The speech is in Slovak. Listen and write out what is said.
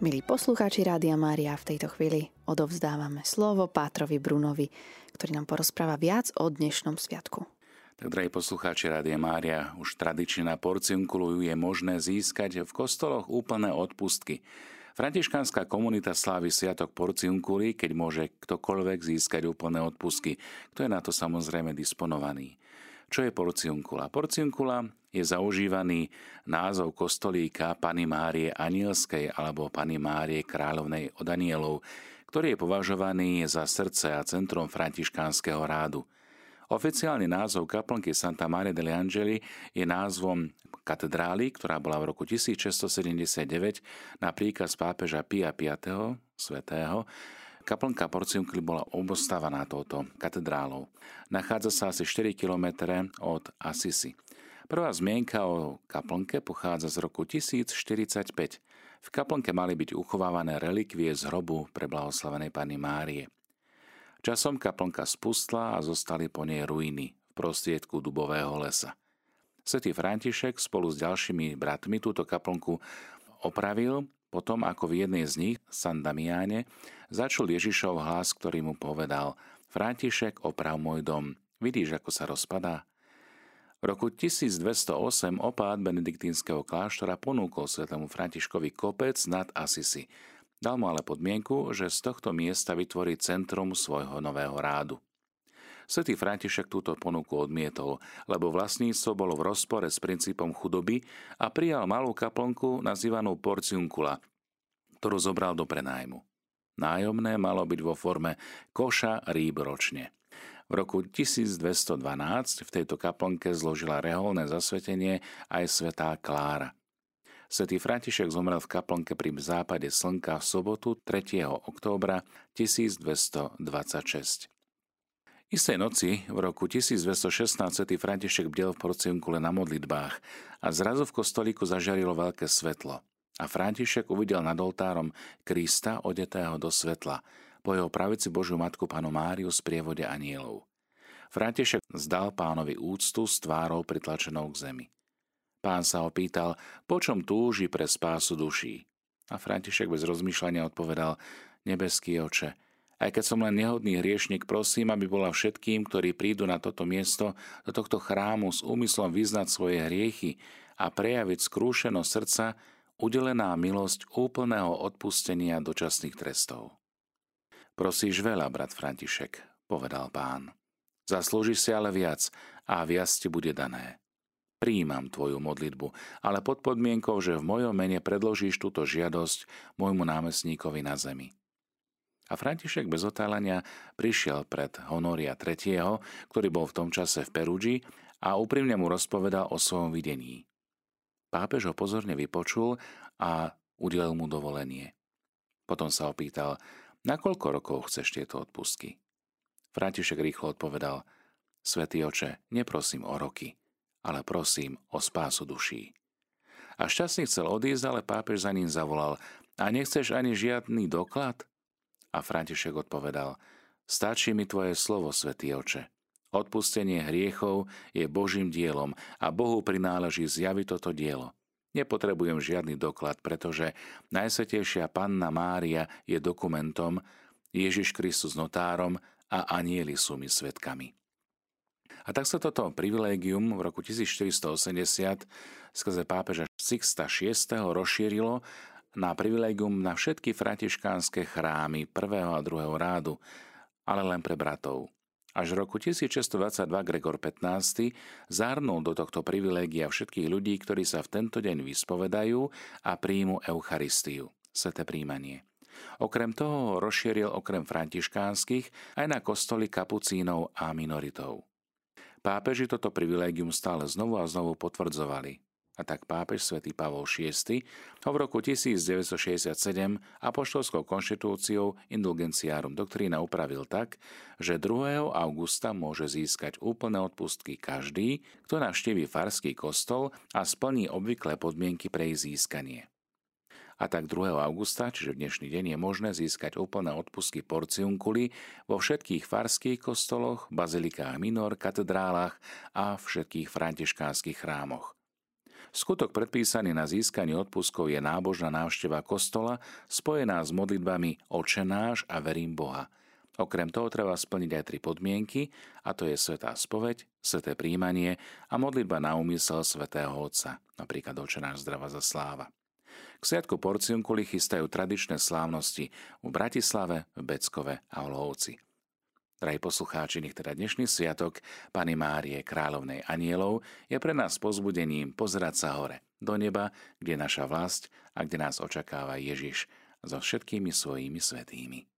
Milí poslucháči Rádia Mária, v tejto chvíli odovzdávame slovo Pátrovi Brunovi, ktorý nám porozpráva viac o dnešnom sviatku. Tak, drahí poslucháči Rádia Mária, už tradične na porciunkulu je možné získať v kostoloch úplné odpustky. Františkánska komunita slávy Sviatok Porciunkuli, keď môže ktokoľvek získať úplné odpustky. Kto je na to samozrejme disponovaný. Čo je porciunkula? Porciunkula je zaužívaný názov kostolíka Pany Márie Anielskej alebo Pany Márie Kráľovnej od Anielov, ktorý je považovaný za srdce a centrum františkánskeho rádu. Oficiálny názov kaplnky Santa Maria degli Angeli je názvom katedrály, ktorá bola v roku 1679 na príkaz pápeža Pia V. svätého Kaplnka Porciunkli bola obostávaná touto katedrálou. Nachádza sa asi 4 km od Assisi. Prvá zmienka o kaplnke pochádza z roku 1045. V kaplnke mali byť uchovávané relikvie z hrobu pre blahoslavenej Panny Márie. Časom kaplnka spustla a zostali po nej ruiny v prostriedku dubového lesa. Svetý František spolu s ďalšími bratmi túto kaplnku opravil potom, ako v jednej z nich, San Damiane, začul Ježišov hlas, ktorý mu povedal František, oprav môj dom. Vidíš, ako sa rozpadá? V roku 1208 opát benediktínskeho kláštora ponúkol svetému Františkovi kopec nad Asisi. Dal mu ale podmienku, že z tohto miesta vytvorí centrum svojho nového rádu. Svetý František túto ponuku odmietol, lebo vlastníctvo bolo v rozpore s princípom chudoby a prijal malú kaplnku nazývanú porciunkula, ktorú zobral do prenájmu. Nájomné malo byť vo forme koša rýb ročne. V roku 1212 v tejto kaplnke zložila reholné zasvetenie aj svetá Klára. Svetý František zomrel v kaplnke pri západe slnka v sobotu 3. októbra 1226. Istej noci v roku 1216 svätý František bdel v porciunkule na modlitbách a zrazu v kostolíku zažarilo veľké svetlo. A František uvidel nad oltárom Krista odetého do svetla, po jeho pravici Božiu Matku Panu Máriu z prievode anielov. František zdal pánovi úctu s tvárou pritlačenou k zemi. Pán sa opýtal, po čom túži pre spásu duší. A František bez rozmýšľania odpovedal, nebeský oče, aj keď som len nehodný hriešnik, prosím, aby bola všetkým, ktorí prídu na toto miesto, do tohto chrámu s úmyslom vyznať svoje hriechy a prejaviť skrúšenosť srdca, udelená milosť úplného odpustenia dočasných trestov. Prosíš veľa, brat František, povedal pán. Zaslúžiš si ale viac a viac ti bude dané. Príjmam tvoju modlitbu, ale pod podmienkou, že v mojom mene predložíš túto žiadosť môjmu námestníkovi na zemi. A František bez otálania prišiel pred Honoria III., ktorý bol v tom čase v Perugii a úprimne mu rozpovedal o svojom videní. Pápež ho pozorne vypočul a udelil mu dovolenie. Potom sa opýtal, na koľko rokov chceš tieto odpustky? František rýchlo odpovedal, Svetý oče, neprosím o roky, ale prosím o spásu duší. A šťastný chcel odísť, ale pápež za ním zavolal, a nechceš ani žiadny doklad? A František odpovedal, stačí mi tvoje slovo, svätý oče. Odpustenie hriechov je Božím dielom a Bohu prináleží zjaviť toto dielo. Nepotrebujem žiadny doklad, pretože Najsvetejšia Panna Mária je dokumentom, Ježiš Kristus notárom a anieli sú mi svetkami. A tak sa toto privilégium v roku 1480 skrze pápeža Sixta VI. rozšírilo na privilegium na všetky františkánske chrámy prvého a druhého rádu, ale len pre bratov. Až v roku 1622 Gregor XV zahrnul do tohto privilégia všetkých ľudí, ktorí sa v tento deň vyspovedajú a príjmu Eucharistiu, sveté príjmanie. Okrem toho ho rozšíril okrem františkánskych aj na kostoly kapucínov a minoritov. Pápeži toto privilégium stále znovu a znovu potvrdzovali. A tak pápež svätý Pavol VI ho v roku 1967 apoštolskou konštitúciou Indulgenciarum doktrína upravil tak, že 2. augusta môže získať úplné odpustky každý, kto navštíví farský kostol a splní obvyklé podmienky pre ich získanie. A tak 2. augusta, čiže v dnešný deň, je možné získať úplné odpustky porciunkuli vo všetkých farských kostoloch, bazilikách minor, katedrálach a všetkých františkánskych chrámoch. Skutok predpísaný na získanie odpuskov je nábožná návšteva kostola spojená s modlitbami Očenáš a Verím Boha. Okrem toho treba splniť aj tri podmienky, a to je svetá spoveď, sveté príjmanie a modlitba na úmysel svätého Otca, napríklad Očenáš zdrava za sláva. K sviatku Porciunkuli chystajú tradičné slávnosti v Bratislave, v Beckove a v Lhovci. Drahí poslucháči, nech teda dnešný sviatok Pany Márie, kráľovnej anielov, je pre nás pozbudením pozerať sa hore, do neba, kde je naša vlast a kde nás očakáva Ježiš so všetkými svojimi svetými.